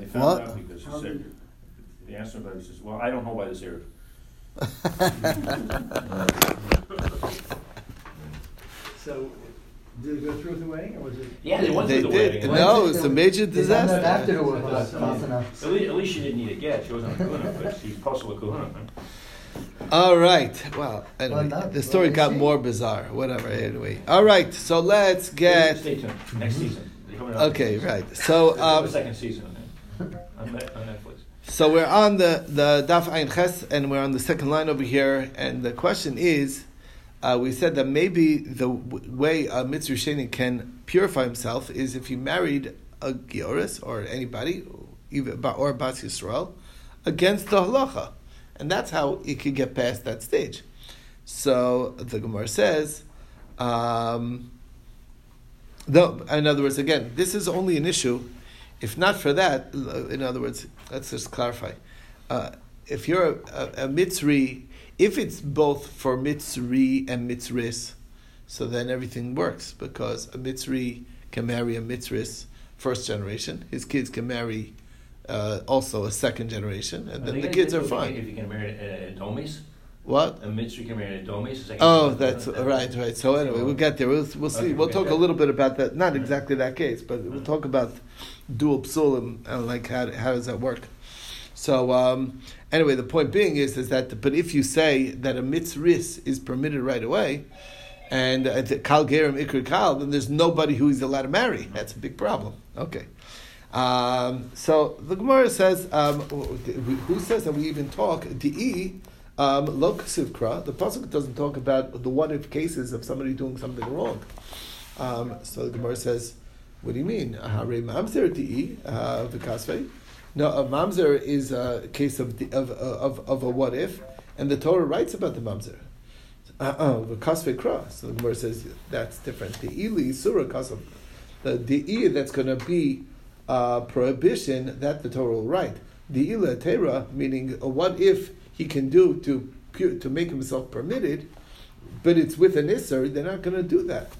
they found What? out because he said, they asked him about it, he says, well, I don't know why this aired. So, did it go through with the wedding, or was it? Yeah, they went They to the did. wedding. No, it's a major They found out disaster. After the wedding, Kahuna. At least, at least she didn't need a get, she wasn't a kahuna, but she posted a kahuna. man. All right. Well, anyway, Well, not- the story well, got see. more bizarre. Whatever. Anyway. All right. So let's get. Stay tuned, next season. They're coming out. Okay. Right. So. There's a Um, second season So we're on the the Daf Ein Ches, and we're on the second line over here. And the question is, uh, we said that maybe the w- way a Mitzvah Sheni can purify himself is if he married a Gioris or anybody, even or Bas Yisrael, against the halacha, and that's how he could get past that stage. So the Gemara says. Um, no, in other words, again, this is only an issue. If not for that, in other words, let's just clarify. Uh, if you're a, a, a mitzri, if it's both for mitzri and mitzris, so then everything works because a mitzri can marry a mitzris first generation. His kids can marry uh, also a second generation, and then the kids are fine. If you can marry a, a domis, What? a mitzvah can marry a second Oh, that's right, right. So anyway, we'll get there. We'll, we'll see. Okay, We'll talk a little bit about that. Not exactly that case, but we'll talk about dual psulim and like how how does that work. So um, anyway, the point being is is that but if you say that a mitzris is permitted right away, and uh, kal gerim ikr kal, then there's nobody who he's allowed to marry. That's a big problem. Okay. Um, so the Gemara says, um, who says that we even talk di um? The pasuk doesn't talk about the what if cases of somebody doing something wrong. Um, so the Gemara says, what do you mean? Mamzer uh, v'kasvei? No, a mamzer is a case of, the, of, of, of a what if, and the Torah writes about the mamzer. Uh, uh, the kasvei kra. So the Gemara says that's different. The ili. The that's going to be uh, prohibition that the Torah will write. The ila tera, meaning uh, what if he can do to to make himself permitted, but it's with an isser, they're not going to do that.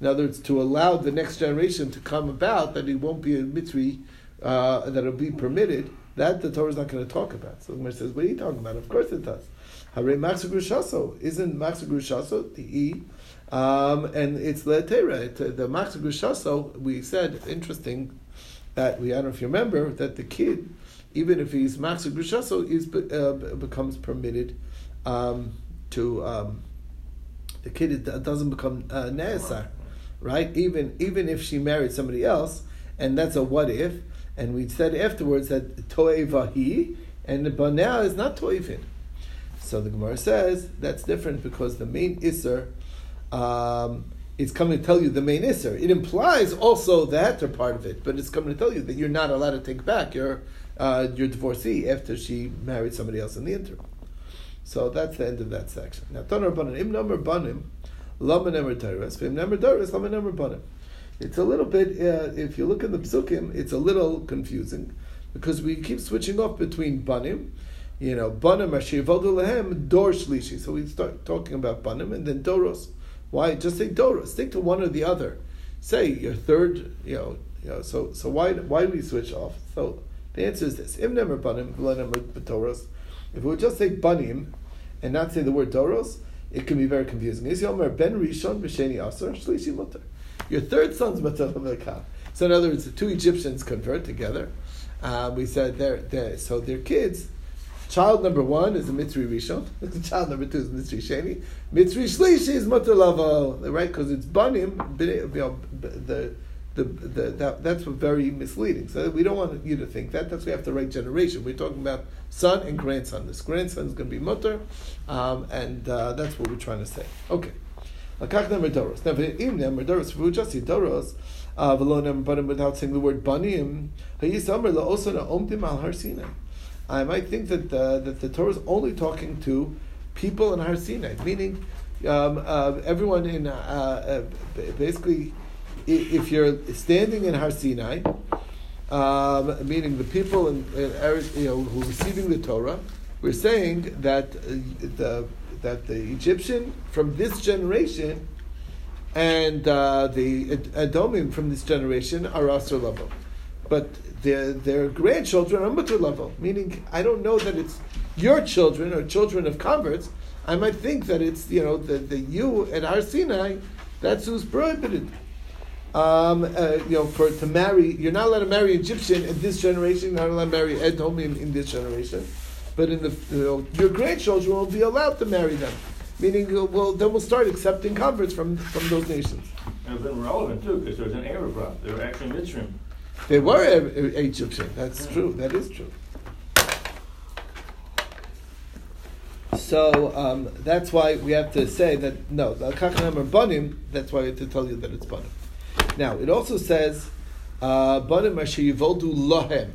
In other words, to allow the next generation to come about that he won't be a mitzvah, uh, that it'll be permitted, that the Torah is not going to talk about. So the Gemara says, what are you talking about? Of course it does. Hare Machzir Grushaso. Isn't Machzir Grushaso the E? Um, and it's Le'etera. Uh, the Machzir Grushaso, we said, interesting, that we, I don't know if you remember, that the kid, even if he's Machzir Grushaso, is, uh, becomes permitted um, to, um, the kid doesn't become uh, Ne'esar, right? Even, even if she married somebody else, and that's a what if, and we said afterwards that Toevahi, and the Banea is not Toivin. So the Gemara says that's different because the main Isser um, is coming to tell you the main Isser. It implies also the heter part of it, but it's coming to tell you that you're not allowed to take back your uh, your divorcee after she married somebody else in the interim. So that's the end of that section. Now. It's a little bit, uh, if you look in the psukim, it's a little confusing because we keep switching off between Banim you know, banim lehem dor shlishi. So we start talking about banim and then doros. Why just say doros? Stick to one or the other. Say your third. You know, you know. So so why why do we switch off? So the answer is this: im nemer banim. If we would just say banim and not say the word doros, it can be very confusing. Ben rishon b'sheni asar shlishi mutter. Your third son's l'melkah. So in other words, the two Egyptians convert together. Uh, we said they're, they're so their kids Child number one is a Mitzri Rishon. Child number two is Mitzri Sheni. Mitzri Shlishi is Mutter Lavo, right? Because it's Banim, the, the, that, that's very misleading. So we don't want you to think that. That's why we have the right generation. We're talking about son and grandson. This grandson is going to be Mutter, um, and uh, that's what we're trying to say. Okay. Now, number Doros, uh, without saying the word Banim. I might think that uh, that the Torah is only talking to people in Har Sinai, meaning um, uh, everyone in uh, basically, if you're standing in Har Sinai, um, meaning the people in, in you know who are receiving the Torah, we're saying that the that the Egyptian from this generation and uh, the Edomim from this generation are Asr level. but their their grandchildren are mutter level, meaning I don't know that it's your children or children of converts. I might think that it's you know the, the you at Har Sinai, that's who's prohibited. Um, uh, you know, for to marry, you're not allowed to marry Egyptian in this generation. You're not allowed to marry Edom in, in this generation, but in the you know, your grandchildren will be allowed to marry them. Meaning, uh, well, then we'll start accepting converts from, from those nations. And it's been relevant too, because there's an Arab. They were actually Mitzrayim. They were E- E- Egyptian. That's true. That is true. So um, that's why we have to say that no, the kachanam are banim. That's why I have to tell you that it's banim. Now it also says uh, banim asher lohem.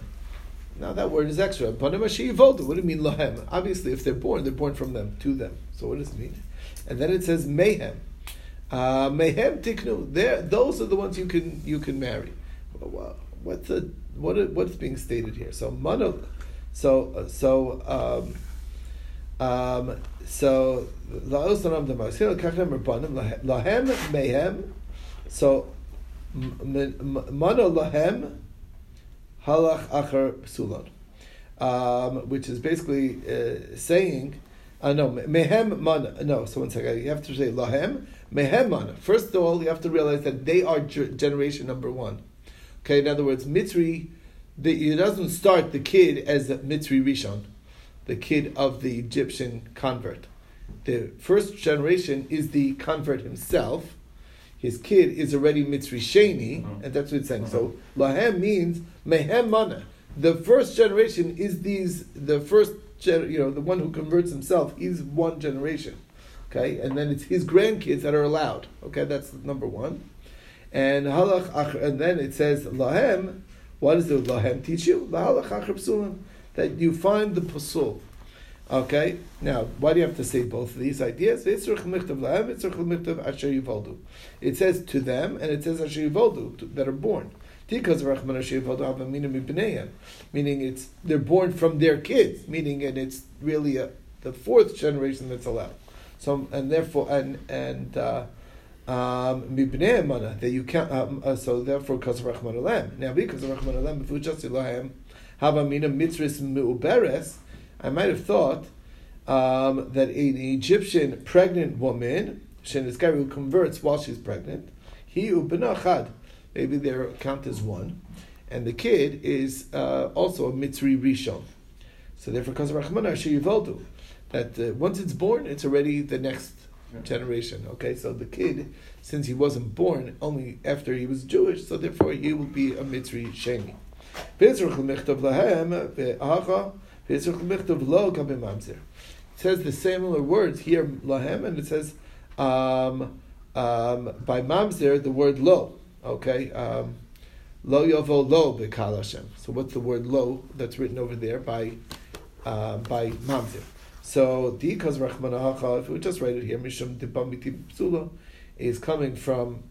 Now that word is extra. Banim asher yivoldu. What do you mean lohem? Obviously, if they're born, they're born from them to them. So what does it mean? And then it says mayhem. Uh, mayhem tiknu. There, those are the ones you can you can marry. What's the what what's being stated here? So mono, so so um, um, so lahem mehem. So m- m- mono lahem halach achar psulon, um, which is basically uh, saying. Uh, no, mehem mana. No, so one second. You have to say lahem mehem mana. First of all, you have to realize that they are ge- generation number one. Okay, in other words, Mitzri, the, it doesn't start the kid as a Mitzri Rishon, the kid of the Egyptian convert. The first generation is the convert himself. His kid is already Mitzri Sheni, Mhm. and that's what it's saying. So Lahem means Mehem Mana. The first generation is these, the first, gen, you know, the one who converts himself is one generation. Okay, and then it's his grandkids that are allowed. Okay, that's number one. And halach and then it says lahem. What does the lahem teach you? Lahalach achar. That you find the pasul. Okay. Now, why do you have to say both of these ideas? It says to them, and it says asher yivoldu that are born. Because. Meaning it's they're born from their kids. Meaning, and it's really a, the fourth generation that's allowed. So and therefore and and. Uh, um, that you can't. Um, uh, so therefore, because of Rachman. Now, because of Rachman Olam, if we just lahem hava mina mitzris meuberes, I might have thought um, that an Egyptian pregnant woman, guy who converts while she's pregnant, he ubenachad, maybe their count is one, and the kid is uh, also a mitzri rishon. So therefore, because of Rachman that uh, once it's born, it's already the next generation. Okay, so the kid, since he wasn't born only after he was Jewish, so therefore he will be a Mitzri Sheni. It says the similar words here, lahem, and it says um, um, by mamzer the word lo. Okay, um, lo yovo lo bekal Hashem. So what's the word lo that's written over there by uh, by mamzer? So because Rahman Hacha, if we just write it here, Mishum Dibamiti Psula, is coming from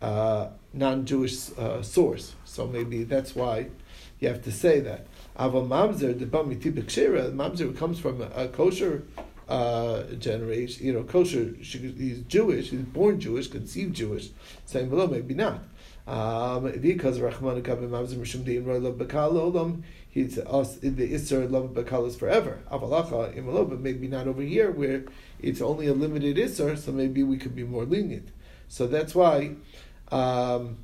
uh, non-Jewish uh, source. So maybe that's why you have to say that. Ava Mamzer Dibamiti Bikshira, Mamzer comes from a, kosher uh, generation, you know, kosher. She, he's Jewish. He's born Jewish, conceived Jewish. Saying below, maybe not. Um, because Rahman Kabim Mamzer Mishum Dein Roilav Bekal Olam. He's us the Isser love Bakal is forever. Avalacha imalo, but maybe not over here where it's only a limited Isser, so maybe we could be more lenient. So that's why um,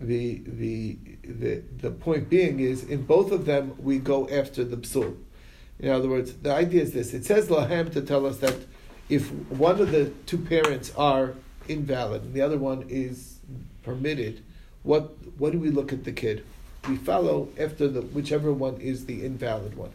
the, the the the point being is in both of them we go after the psul. In other words, the idea is this: it says lahem to tell us that if one of the two parents are invalid and the other one is permitted, what what do we look at the kid? we follow after the whichever one is the invalid one.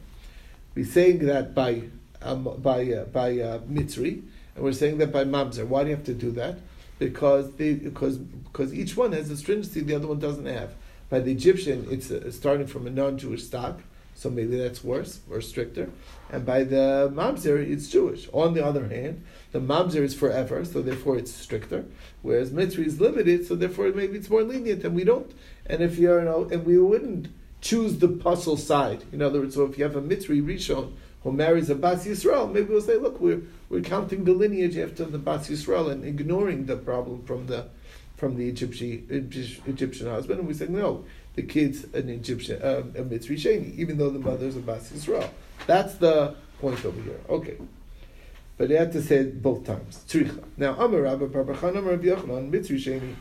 We're saying that by um, by uh, by uh, Mitzri, and we're saying that by Mamzer. Why do you have to do that? Because they because because each one has a stringency the other one doesn't have. By the Egyptian, it's uh, starting from a non-Jewish stock, so maybe that's worse or stricter. And by the Mamzer, it's Jewish. On the other hand, the Mamzer is forever, so therefore it's stricter. Whereas Mitzri is limited, so therefore maybe it's more lenient, and we don't. And if you're, and we wouldn't choose the puzzle side. In other words, so if you have a Mitzri Rishon who marries a Bas Yisrael, maybe we'll say, look, we're we're counting the lineage after the Bas Yisrael and ignoring the problem from the from the Egyptian Egyptian husband, and we say no. the kid's an Egyptian, uh, a Mitzri Sheni, even though the mother's a Bas Yisrael. That's the point over here. Okay. But they have to say it both times. Tzricha. Now, Amar Rabba Barbachan Amar Rabbi Yochanan, Mitzri Sheni.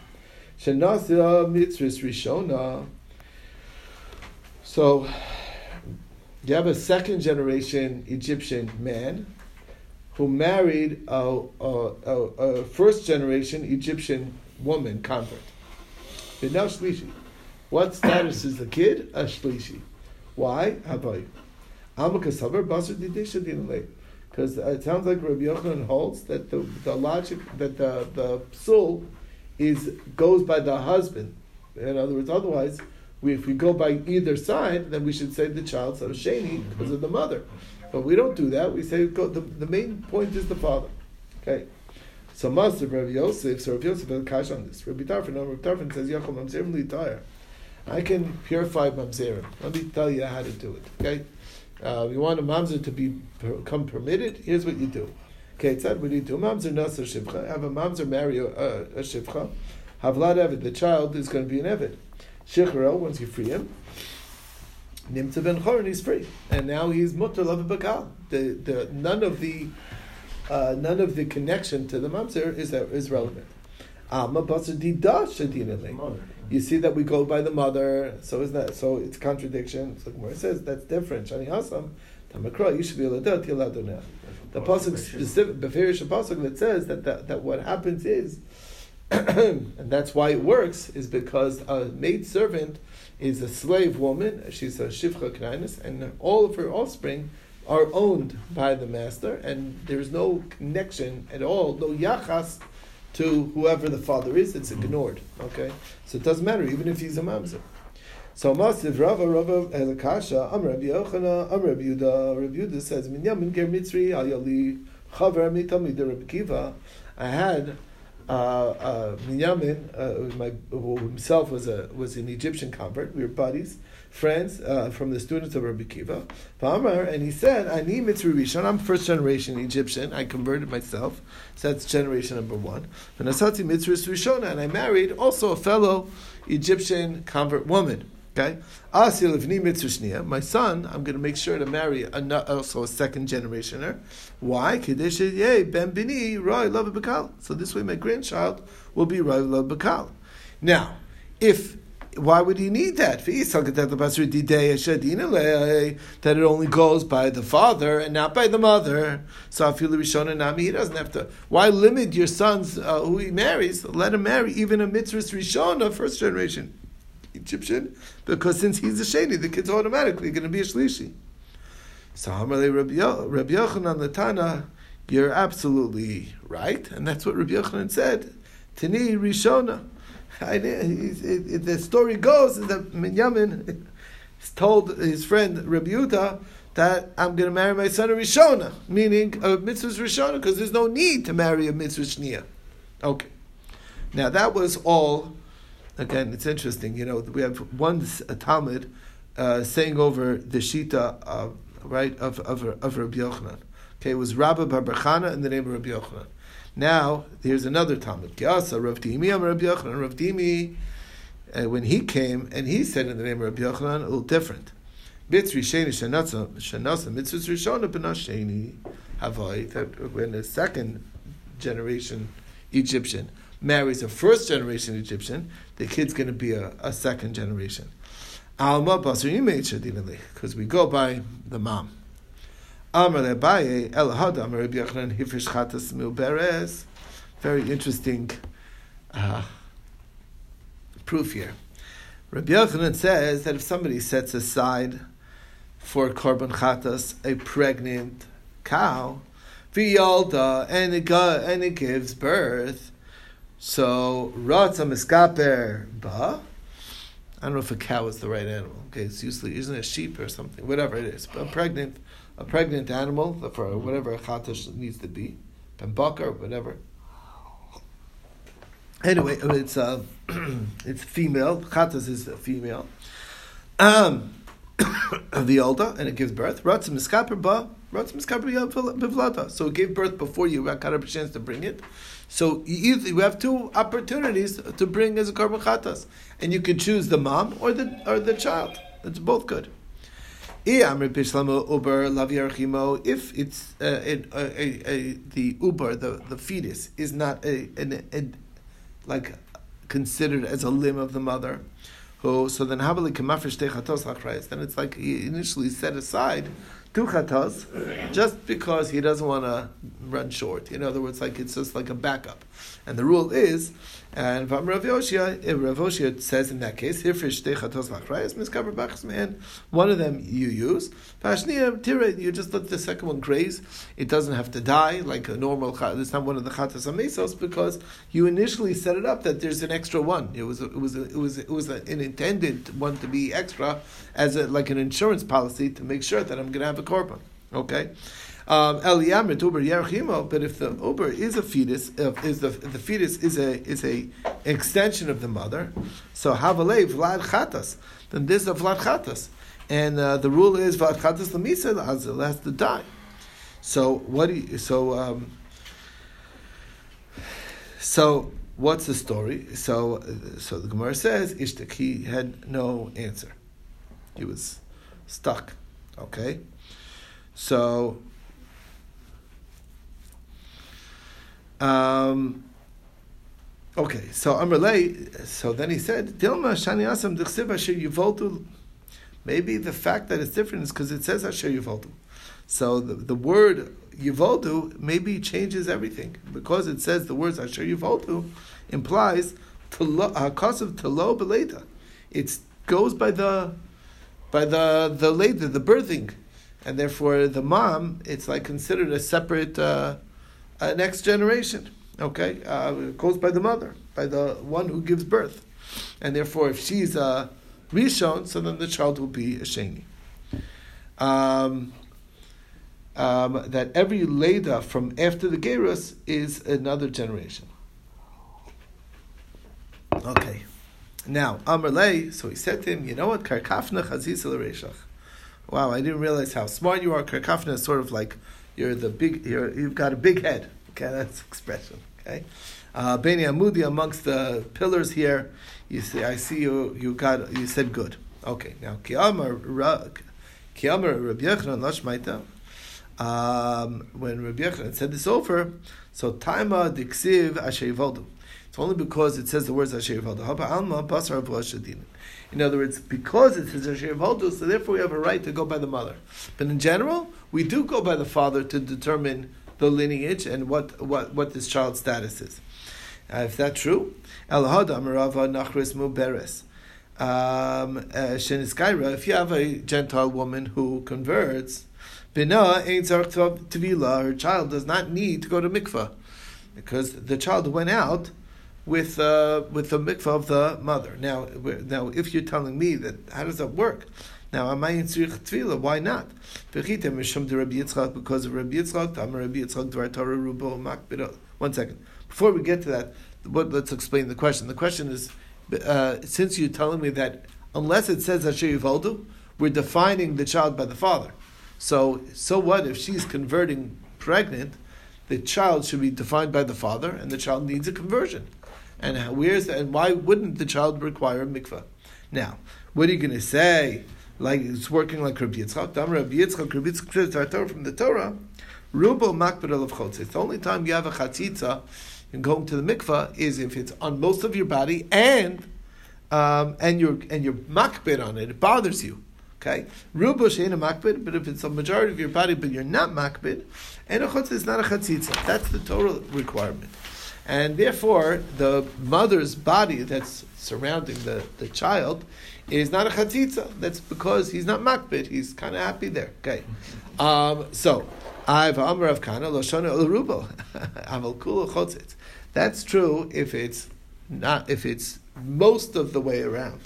Shenasya Mitzris Rishona. So, you have a second generation Egyptian man who married a, a, a, a first generation Egyptian woman convert. But now Shlishi. What status is the kid? A Shlishi. Why? Habayu. Amakasavar Didisha Because it sounds like Rabbi Yochanan holds that the, the logic, that the, the psul is, goes by the husband. In other words, otherwise, we, if we go by either side, then we should say the child's a Sheni because of the mother. But we don't do that. We say go, the, the main point is the father. Okay. So Master Rabbi Yosef, so Rabbi Yosef has a kash on this. Rabbi Tarfon, no, Rabbi Tarfon says, Yachom Mamzerim Litayar. I can purify Mamzerim. Let me tell you how to do it. Okay? Uh, you want a mamzer to be become permitted? Here's what you do. Okay, it said what you do? Mamzer nasser shivcha. Have a mamzer marry a, a, a shivcha. Havlad evid. The child is going to be an evid. Shichro, once you free him, Nimtza ben Chorin, he's free, and now he's mutter bakal. The the none of the uh, none of the connection to the mamzer is uh, is relevant. Alma basar dida shadinale. You see that we go by the mother, so is that so? It's contradiction. So where it says that's different. Shani hasam tamakra you should be allowed to The pasuk specific beferish pasuk that says that, that that what happens is, and that's why it works is because a maid servant is a slave woman. She's a shivcha knainis, and all of her offspring are owned by the master, and there's no connection at all, no yachas to whoever the father is. It's ignored. Okay, so it doesn't matter even if he's a mamzer. So Masiv Rava Rava Elakasha Am Rabbi Yochana Am Rabbi Yuda Rabbi Yuda says Minyamin Ger Mitzri Ayali Chaver Mitamid Rabbi Kiva. I had uh, uh, Minyamin, uh, my, who himself was a was an Egyptian convert. We were buddies, friends uh, from the students of Rabbi Kiva. And he said, "I need mitzvah rishon. I'm first generation Egyptian. I converted myself, so that's generation number one. And asati mitzvah rishona, and I married also a fellow Egyptian convert woman." Okay, my son, I'm going to make sure to marry a, also a second generationer. Why? So this way, my grandchild will be roy love bekal. Now, if why would he need that? That it only goes by the father and not by the mother. So he doesn't have to. Why limit your sons uh, who he marries? Let him marry even a mitzvah Rishona, first generation. Egyptian, because since he's a Sheni, the kid's automatically going to be a Shlishi. So Hamalei Rabbi Yochanan Latana, you're absolutely right, and that's what Rabbi Yochanan said. Tini Rishona. the story goes that Minyamin told his friend Rabbi Yudah that I'm going to marry my son a Rishona, meaning a mitzvah Rishona, because there's no need to marry a mitzvah Shnia. Okay. Now that was all again, it's interesting. You know, we have one Talmud uh, saying over the Shita, uh, right, of, of, of Rabbi Yochanan. Okay, it was Rabbi Barbachana in the name of Rabbi Yochanan. Now, here's another Talmud. Kiasa, Rav Dimi, I'm Rabbi Yochanan. Rav Dimi, uh, when he came, and he said in the name of Rabbi Yochanan, a little different. Mitzri Sheni Shanatza, Shanatza, Mitzvah Rishona Benasheni, Havai, that when the second generation Egyptian marries a first generation Egyptian, the kid's going to be a, a second generation. Alma because we go by the mom. Very interesting uh, proof here. Rabbi Yochanan says that if somebody sets aside for korban chatas a pregnant cow, and it gives birth, so Ratza Miskaper Ba. I don't know if a cow is the right animal. Okay, it's usually isn't it a sheep or something, whatever it is. But a pregnant, a pregnant animal for whatever a needs to be, pembaka whatever. Anyway, it's uh, it's female. Chatas is a female. Um, the older and it gives birth. Ratza Miskaper Ba So gave birth before you got a chance to bring it. So you, either, have two opportunities to bring as a korban chatas, and you can choose the mom or the or the child. It's both good. If it's uh, a, a, a, the uber, the, the fetus, is not a, a, like considered as a limb of the mother, who so then then it's like he initially set aside two chatos just because he doesn't want to run short. In other words, like it's just like a backup. And the rule is, and Rav Yoshia, eh, Rav Yoshia says in that case, Hirfish chatos lachrayas miskaver bachas man. One of them you use. Pashniya tira, you just let the second one graze. It doesn't have to die like a normal. It's not one of the chatos amesos because you initially set it up that there's an extra one. It was it was it was it was an intended one to be extra as a, like an insurance policy to make sure that I'm going to have a korban. Okay. Um, but if the uber is a fetus, if, is the the fetus is a is a extension of the mother, so havalei vlad chatas, then this is a vlad chatas, and uh, the rule is vlad chatas lemisa azil has to die. So what do you, so um, so what's the story? So so the Gemara says Ishtak he had no answer, he was stuck. Okay, so Um, okay, so Amrlay, so then he said, Dilma Shani Asam Dichsiv Asher Yuvoltu. Maybe the fact that it's different is because it says Asher Yuvoltu. So the, the word Yuvoltu maybe changes everything. Because it says the words Asher Yuvoltu implies cause of Talo Beleda. It goes by the by the the later, the birthing. And therefore the mom, it's like considered a separate uh, uh, next generation. Okay, uh, goes by the mother, by the one who gives birth, and therefore, if she's a rishon, so then the child will be a sheni. Um, um, that every leda from after the gerus is another generation. Okay. Now, Amr so he said to him, you know what? Karkafna chazis Wow, I didn't realize how smart you are. Karkafna is sort of like you're the big, you're, you've got a big head. Okay, that's expression. Okay, uh, Beni Amudi amongst the pillars here. You see, I see you. You got. You said good. Okay, now Kiyamar Kiyamar Rabbi Yochanan Lashmaita. Um, when Rabbi Yochanan said this over, so Taima Diksiv Asher It's only because it says the words Asher Haba Alma Basar In other words, because it's it says Asher so therefore we have a right to go by the mother. But in general, we do go by the father to determine the lineage and what, what, what this child's status is. Uh, if that's true, El Amarava Nachris Muberes. Um, uh, if you have a Gentile woman who converts, Bina Ein Tvila, her child does not need to go to mikvah because the child went out with uh, with the mikvah of the mother. Now, now, if you're telling me that, how does that work? Now, Amayin Tzrich Tvila, why not? Because of Rabbi Yitzchak, Rabbi Yitzchak. One second. Before we get to that, what, let's explain the question. The question is, uh, since you're telling me that unless it says Asher Yivaldu, we're defining the child by the father. So, so what if she's converting pregnant? The child should be defined by the father, and the child needs a conversion. And where's the, and why wouldn't the child require a mikvah? Now, what are you going to say? like it's working like Rabbi Yitzchak. Dam Rabbi Yitzchak, Rabbi Yitzchak from the Torah. Rubo makbid of chotzis. The only time you have a chatzitza and going to the mikvah is if it's on most of your body and um, and you're and you're makbid on it. It bothers you. Okay, rubo shein a makbid, but if it's a majority of your body, but you're not makbid, and a chutzah is not a chatzitza. That's the Torah requirement, and therefore the mother's body that's surrounding the, the child is not a chatzitza. That's because he's not makbid. He's kind of happy there. Okay. Um, so, I've Amr of Kana Loshana Ulurubo Aval Kula. That's true if it's not if it's most of the way around.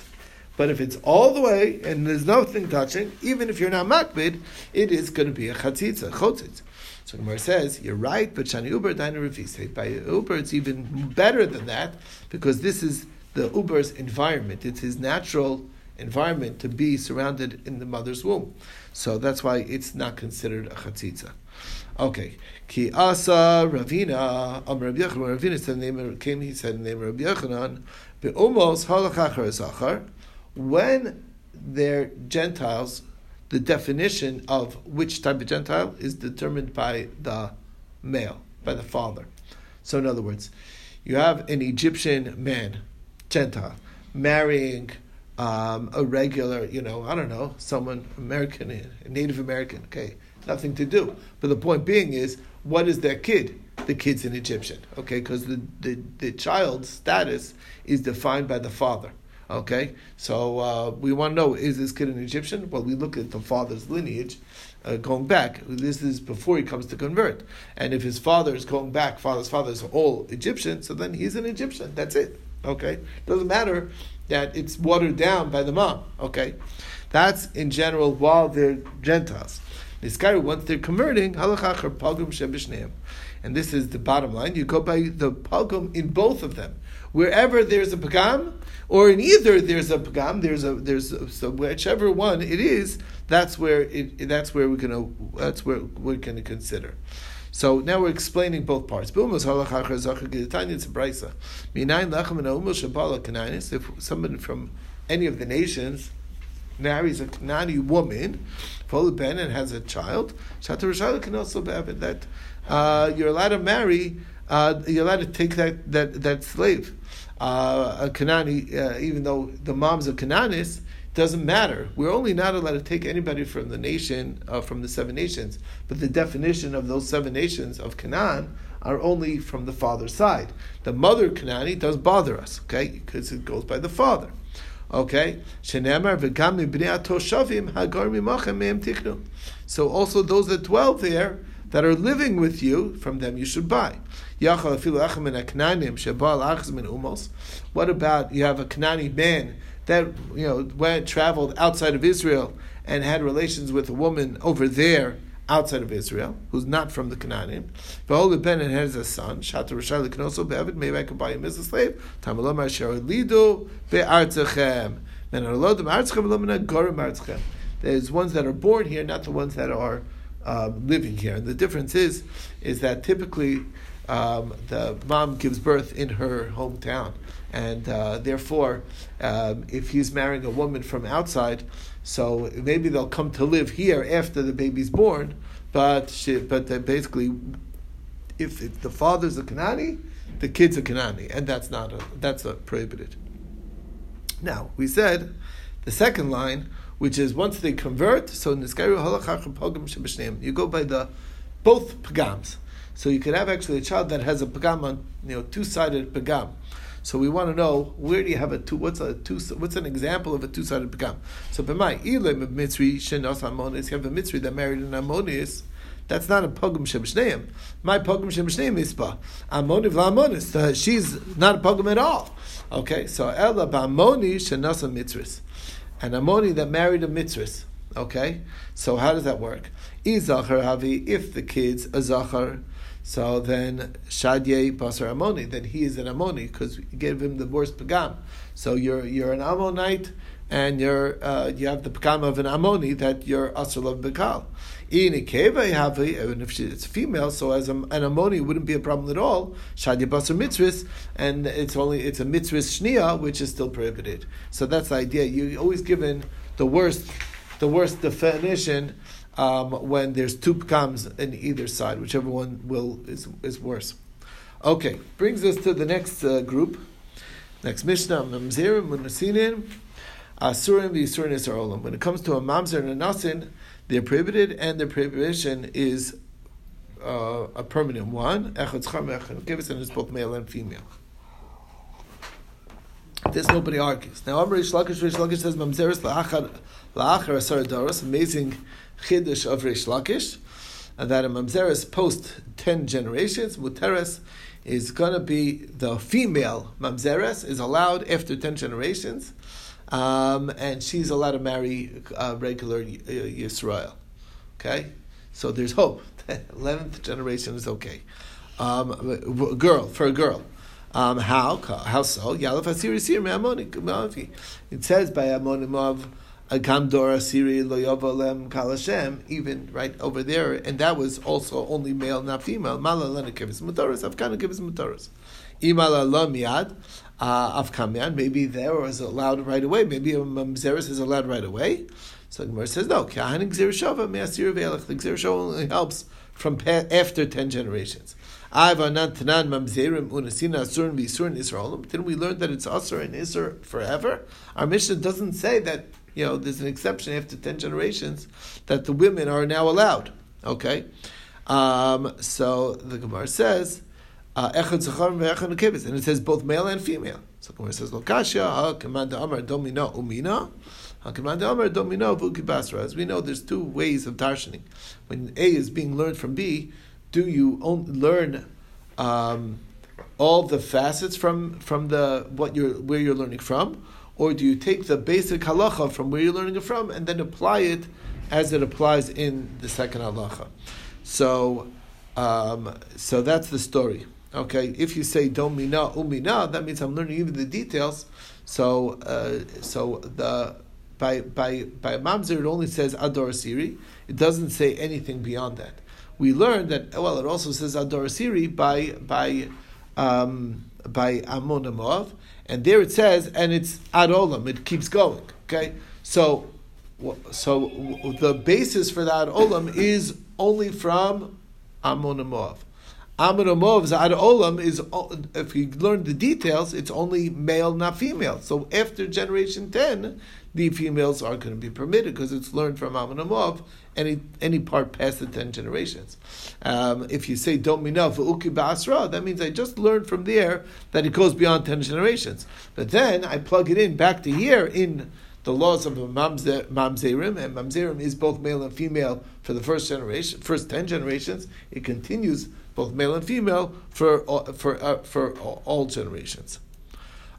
But if it's all the way and there's nothing touching, even if you're not makbid, it is going to be a chatzitza, chotzitz. So Gemara says, you're right, but Shani Uber Dina Revise. By Uber, it's even better than that, because this is the Uber's environment. It's his natural environment to be surrounded in the mother's womb. So that's why it's not considered a chatzitza. Okay. Ki asa Ravina, Am Rabbi Yochanan, Ravina said the name came, he said the name Rabbi Yochanan, Be'umos halachachar when they're Gentiles, the definition of which type of Gentile is determined by the male, by the father. So in other words, you have an Egyptian man, Gentile, marrying um, a regular, you know, I don't know, someone American, Native American, okay, nothing to do. But the point being is, what is their kid? The kid's an Egyptian, okay, because the, the, the child's status is defined by the father. Okay, so uh, we want to know is this kid an Egyptian? Well, we look at the father's lineage uh, going back. This is before he comes to convert, and if his father is going back, father's father is all Egyptian, so then he's an Egyptian. That's it. Okay, doesn't matter that it's watered down by the mom. Okay, that's in general while they're Gentiles. This guy, once they're converting, halachachar pagum shebishneim. And this is the bottom line. You go by the pagum in both of them. Wherever there's a pagam, or in either there's a pagam, there's a there's a, so whichever one it is, that's where it that's where we're gonna that's where we're gonna consider. So now we're explaining both parts. If someone from any of the nations marries a Kanani woman, and has a child, can also have that uh, you're allowed to marry, uh, you're allowed to take that, that, that slave. Uh, a Kanani, uh, even though the mom's a Canaanist, doesn't matter. We're only not allowed to take anybody from the nation, uh, from the seven nations. But the definition of those seven nations of Canaan are only from the father's side. The mother Canaani does bother us, okay, because it goes by the father. Okay. So also those that dwell there that are living with you, from them you should buy. What about you have a Kanani man that you know went traveled outside of Israel and had relations with a woman over there outside of Israel, who's not from the Canaanim. V'hol ben and has a son. Shata Rishayla can also be Maybe I could buy him as a slave. Tamalomar Sharalidu be'artzachem. There's ones that are born here, not the ones that are um, living here. And the difference is, is that typically um, the mom gives birth in her hometown, and uh, therefore, um, if he's marrying a woman from outside, so maybe they'll come to live here after the baby's born, but she, but basically, if, if the father's a Kanani, the kid's a Kanani, and that's not a, that's a prohibited. Now we said the second line, which is once they convert, so niskaru halachach pogam shebishneim. you go by the both pagams. So you could have actually a child that has a pagam on you know two sided pagam. So we want to know where do you have a two? What's a two? What's an example of a two sided pagam? So b'mai ilim mitzri shenos amonis. You have a mitzri that married an amonis. That's not a pogum shebishneim. My pogum shebishneim is ba amoniv la'amonis. Uh, she's not a pogum at all. Okay, so ella ba'amoni shenasa mitzris, an amoni that married a mitzris. Okay, so how does that work? Izachar havi if the kid's a zachar. So then Shadye Basar Amoni, then he is an Amoni because you gave him the worst pagam. So you're you're an Ammonite and you're uh, you have the pagam of an Amoni that you're Asr of Bekal. In a keva you have it, and if it's female, so as a, an Amoni wouldn't be a problem at all. Shadye Basar Mitzris, and it's only it's a Mitzris Shnia, which is still prohibited. So that's the idea. You're always given the worst the worst definition um, when there's two pkams in either side, whichever one will is, is worse. Okay, brings us to the next uh, group. Next Mishnah, Mamzerim, Munasinin, Asurim, Isarolim. When it comes to a Mamzer and a Nasin, they're prohibited, and their prohibition is uh, a permanent one. Echad Echad Echad and it's both male and female. This nobody argues. Now, Amr Rish Lakish, Rish Lakish says, Mamzeris la'achar asar doros, amazing chiddush of Rish Lakish, and that a mamzeres post ten generations, muteres is going to be the female mamzeres is allowed after ten generations, um, and she's allowed to marry a regular Yisrael. Okay, so there's hope. Eleventh generation is okay. Um, girl for a girl. Um, how? How so? Yalef Asiri Sir. It says by Amonim of Agam Dora Siri Lo Yovolem Kalashem, even right over there, and that was also only male, not female. Mala Lena Kivis Mutaris, Afkana Kivis Mutaris. Imala Lo Uh, Afkamian, maybe there was allowed right away, maybe a Mamzeris is allowed right away. So the Gemara says, no, Kahanin Gzir Shava, Me'asir Velech, the Gzir Shava only helps from after 10 generations. Didn't we learn that it's Asur and Isur forever? Our Mishnah doesn't say that you know, there's an exception after 10 generations that the women are now allowed. Okay? Um, so the Gemara says, uh, and it says both male and female. So Gemara says, Lokasha, command Amar Domina Umina. As we know, there's two ways of darshaning. When A is being learned from B, do you learn um, all the facets from from the what you're where you're learning from, or do you take the basic halacha from where you're learning it from and then apply it as it applies in the second halacha? So, um, so that's the story. Okay, if you say domina umina, that means I'm learning even the details. So, uh, so the by by by mamzer it only says ador siri. It doesn't say anything beyond that. We learned that well, it also says ador siri by by um, by Amon Moav, and there it says, and it's ad olam. It keeps going. Okay, so so the basis for that olam is only from Amon Moav. Amon Moav's ad olam is if you learn the details, it's only male, not female. So after generation ten, the females are going to be permitted because it's learned from Amon Moav, any any part past the ten generations. Um, if you say don't minav uki ba'asra, that means I just learned from there that it goes beyond ten generations. But then I plug it in back to here in the laws of mamzerim, and mamzerim is both male and female for the first generation, first ten generations. It continues both male and female for for uh, for all generations.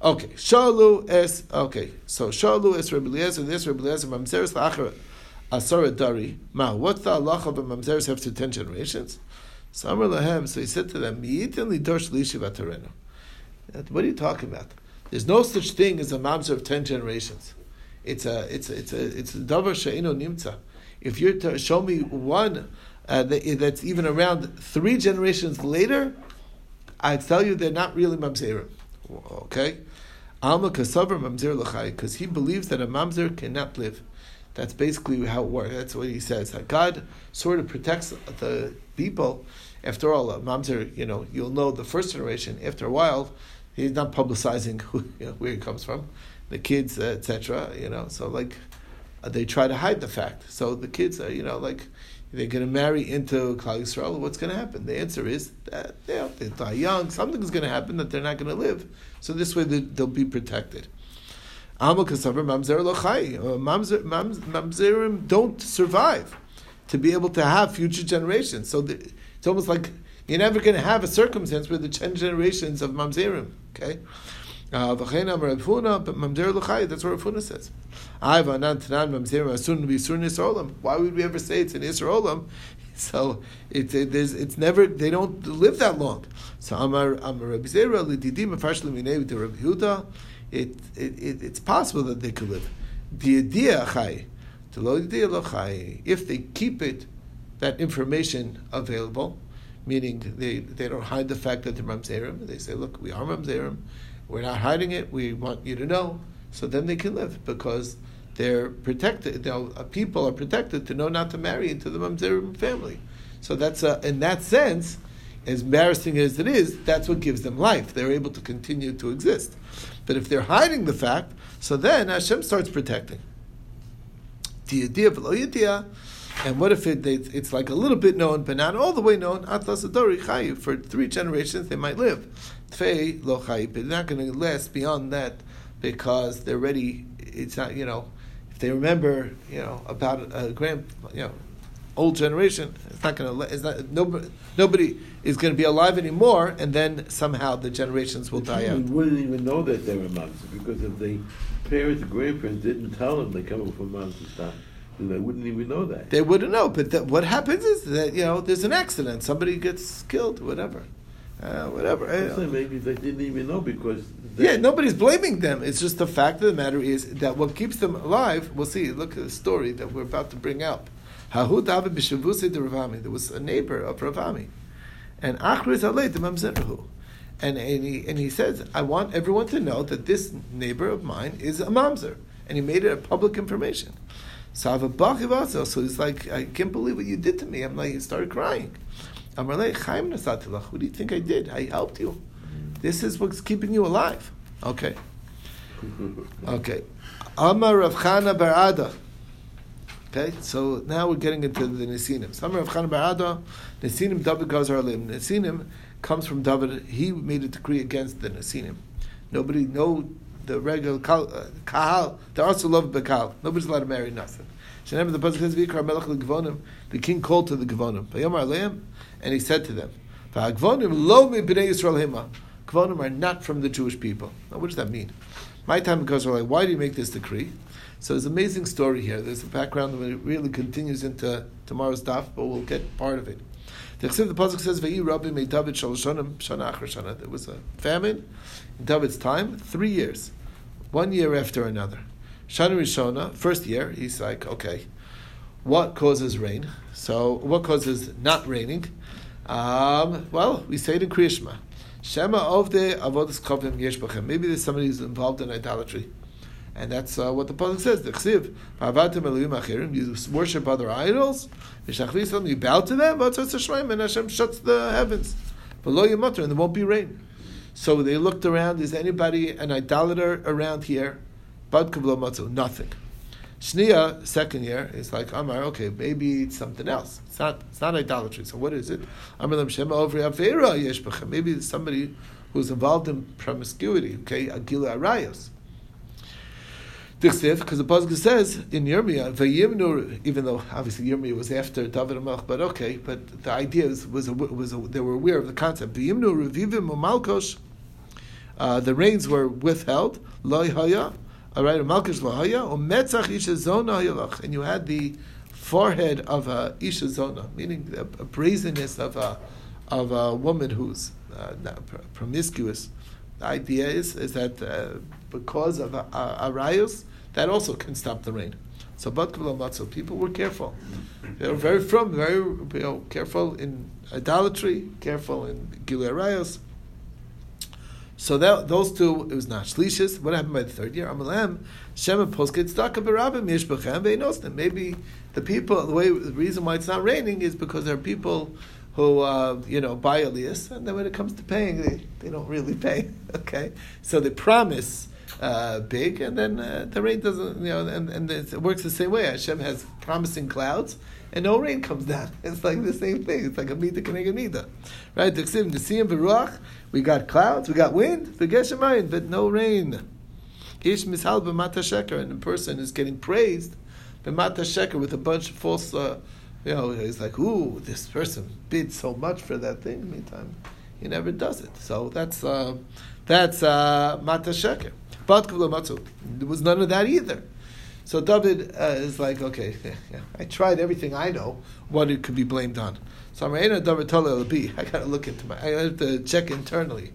Okay, shalu es. Okay, so shalu es Rabbi Eliezer. This Rabbi Eliezer mamzeris la'achar asara dari. Ma, what's the halacha of mamzeris after ten generations? So lahem. So he said to them, "Yitin li dorsh lishiv What are you talking about? There's no such thing as a mamzer of ten generations. It's a it's a, it's a it's a davar she'ino nimtza. If you show me one uh, that, that's even around three generations later, I tell you they're not really mamzerim. Okay, Alma kasavar mamzer l'chai because he believes that a mamzer cannot live. That's basically how it works. That's what he says. That God sort of protects the people. After all, a mamzer, you know, you'll know the first generation. After a while, he's not publicizing who, you know, where he comes from, the kids, etc. You know, so like uh, they try to hide the fact. So the kids are, you know, like they're going to marry into Klal Yisrael. What's going to happen? The answer is that know, they die young. Something's going to happen that they're not going to live. So this way they, will be protected. Uh, mamzerim don't survive to be able to have future generations. So the, it's almost like you're never going to have a circumstance where the ten generations of mamzerim. Okay. Uh, but mamzer l'chai. That's what Rav Huna says. Ivanan Tan Mamzerum Asun be soon is why would we ever say it's an Israelim? So it's it, it's never they don't live that long. So Amar Amar Rabbi Zera l'didim afarshli minei to Rabbi Huda. It, it, it it's possible that they could live. The idea. If they keep it, that information available, meaning they, they don't hide the fact that they're mamzerim. They say, look, we are mamzerim. We're not hiding it. We want you to know. So then they can live because they're protected. Uh, people are protected to know not to marry into the mamzerim family. So that's a, in that sense, as embarrassing as it is, that's what gives them life. They're able to continue to exist. But if they're hiding the fact, so then Hashem starts protecting. And what if it, it's like a little bit known, but not all the way known? For three generations, they might live. They're not going to last beyond that because they're ready. It's not, you know, if they remember, you know, about a grand, you know, old generation, it's not going to. It's not nobody. Nobody is going to be alive anymore, and then somehow the generations will die out. wouldn't even know that they were monks because if the parents or grandparents didn't tell them they come from and stuff. They wouldn't even know that. They wouldn't know. But what happens is that you know there's an accident. Somebody gets killed, whatever. Uh, whatever. I'm Uh, maybe they didn't even know because. Yeah, nobody's blaming them. It's just the fact of the matter is that what keeps them alive. We'll see. Look at the story that we're about to bring up. Hahu David b'shavusei de There was a neighbor of Ravami, and Achris alei de mamzerahu. And, and, he, and he says, I want everyone to know that this neighbor of mine is a mamzer. And he made it a public information. So I have a bachiv. So he's like, I can't believe what you did to me. I'm like, he started crying. What do you think I did? I helped you. This is what's keeping you alive. Okay. Okay. Amar Rav Chana Barada. Okay, so now we're getting into the Nesinim. Amar Rav Chana Barada, Nesinim David Gazar Alim. Nesinim comes from David. He made a decree against the Nesinim. Nobody, no, the regular uh, kahal, they also love bekal. Nobody's allowed to marry nothing. The says, "Vikar melech legvonim." The king called to the aleim, and he said to them. Gvonim are not from the Jewish people. Now, what does that mean? My time goes like, why do you make this decree? So there's an amazing story here. There's a background that really continues into tomorrow's daf, but we'll get part of it. The Chesiv, the pasuk says, "Ve'i Rabbi made David shaloshanim shana shana." There was a famine in David's time, three years, one year after another. Shana Rishona, first year, he's like, okay, what causes rain? So what causes not raining? Um, well, we say it in Kriyashma. Shema ovde avodas kovim yesh. Maybe there's somebody who's involved in idolatry. And that's uh, what the pasuk says. The chsiv, "Va'avatem elohim achirim." You worship other idols. You bow to them. And Hashem shuts the heavens. Below V'lo yamater, and there won't be rain. So they looked around. Is anybody an idolater around here? Kavlo matzu, nothing. Shnia, second year, is like Amar. Okay, maybe it's something else. It's not. It's not idolatry. So what is it? Amar over yesh. Maybe it's somebody who's involved in promiscuity. Okay, agila arayos. Dichsev, because the pasuk says in Yirmiyah, even though obviously Yirmiyah was after David Amelch, but okay, but the idea was, was, a, was a, they were aware of the concept. Vayimnu revivim uh, the rains were withheld, loy haya, all right, umalkosh lo haya, umetzach isha zona hayalach, and you had the forehead of a isha zona, meaning a, brazenness of a, of a woman who's uh, promiscuous. The idea is, is that uh, because of a, a, arayos, that also can stop the rain. So Batkavla Matzo, people were careful. They were very from, very you know, careful in idolatry, careful in Gilui Arayos. So that, those two, it was not shlishis. What happened by the third year? Amalem, Shema posket staka berabim yishbachem ve'enosnim. Maybe the people, the way, the reason why it's not raining is because there are people who uh, you know buy Elias, and then when it comes to paying, they, they don't really pay. Okay, so they promise uh, big, and then uh, the rain doesn't. You know, and, and it works the same way. Hashem has promising clouds, and no rain comes down. It's like the same thing. It's like a mida keneged mida, right? The Ksiv, Siyam v'ruach. We got clouds, we got wind, v'geshemayim, but no rain. Ish mishal b'mata sheker, and the person is getting praised b'mata sheker with a bunch of false. Uh, you know, he's like, ooh, this person bid so much for that thing. Meantime, he never does it. So that's uh, that's uh, mata sheker. But there was none of that either. So David uh, is like, okay, yeah, yeah, I tried everything I know. What it could be blamed on. So I'm David I got to look into my. I have to check internally.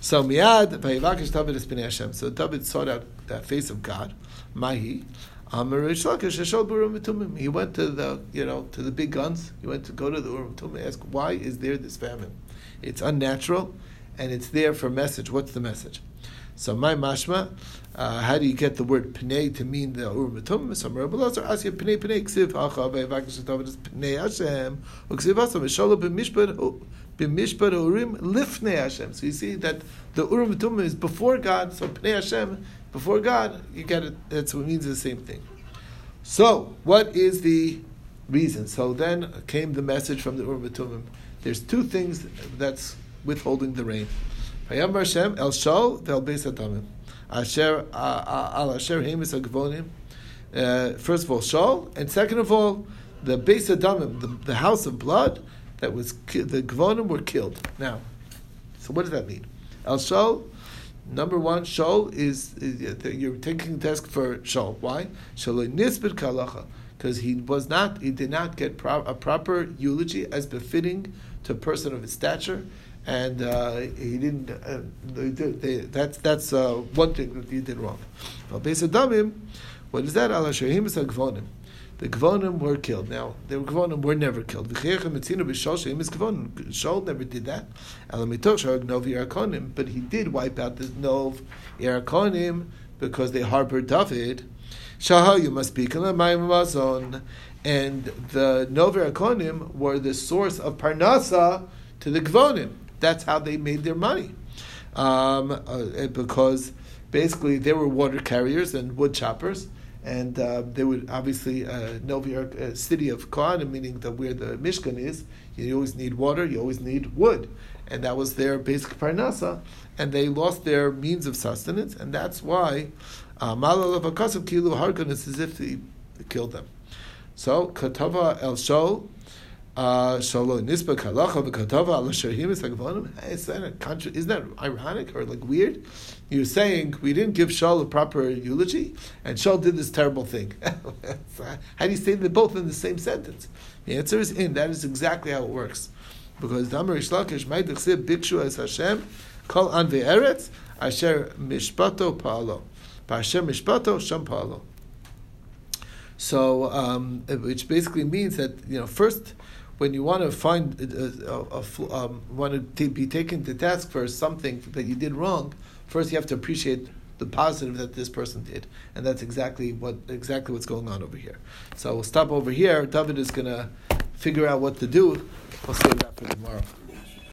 So miad vayivakish David is Hashem. So David sought out that face of God. Mahi. He went to the you know to the big guns. He went to go to the Urim Tumim ask why is there this famine? It's unnatural, and it's there for a message. What's the message? So my mashma, uh, how do you get the word pnei to mean the Urim Tumim? So Rabbi Lazar asks you pnei pnei ksiv hacha ve'vakish David is pnei Hashem uksiv asam mishola b'mishpat b'mishpat Urim lifnei Hashem. So you see that the Urim Tumim is before God. So pnei Hashem before God, you get it. That's what means the same thing. So, what is the reason? So then came the message from the Urim Tumim. There's two things that's withholding the rain. Vayam Hashem El Shol Vel Beis. Asher uh, uh, Al Asher Hemis Agvonim. Uh, first of all, Shol, and second of all, the Beis Adamim, the, the house of blood that was the Gvonim were killed. Now, so what does that mean? El Shol Number one, Shol is, is you're taking the test for Shol. Why? Shaloi nisbit kalacha. Because he was not, he did not get pro- a proper eulogy as befitting to a person of his stature, and uh, he didn't. Uh, they that's that's uh, one thing that he did wrong. But Damim, what is that? Al Hashahim is Gvonim. The Gvonim were killed. Now, the Gvonim were never killed. Shaul never did that. But he did wipe out the Nov Ir HaKohanim because they harbored David. Shahayu must be and the Nov Ir HaKohanim were the source of Parnasa to the Gvonim. That's how they made their money. Um, uh, because basically they were water carriers and wood choppers and uh, they would obviously uh, Novi uh, city of Kohanim, meaning that where the Mishkan is, you always need water, you always need wood, and that was their basic parnasa, and they lost their means of sustenance, and that's why uh, Malal of Kilu Harkan is as if he killed them. So Katava El Shol. Shalo Shahim Isn't that isn't that ironic or like weird? You're saying we didn't give Shaul a proper eulogy, and Shaul did this terrible thing. how do you say they're both in the same sentence? The answer is in. That is exactly how it works, because Damar Reish Lakish might Bikshu as Hashem Kol An Ve'eretz Asher Mishpato Paalo, Asher Mishpato Sham Paalo. So, um, which basically means that you know first when you want to find a, a, a um, want to be taken to task for something that you did wrong, first you have to appreciate the positive that this person did, and that's exactly what exactly what's going on over here. So we'll stop over here. David is going to figure out what to do. We'll save that for tomorrow.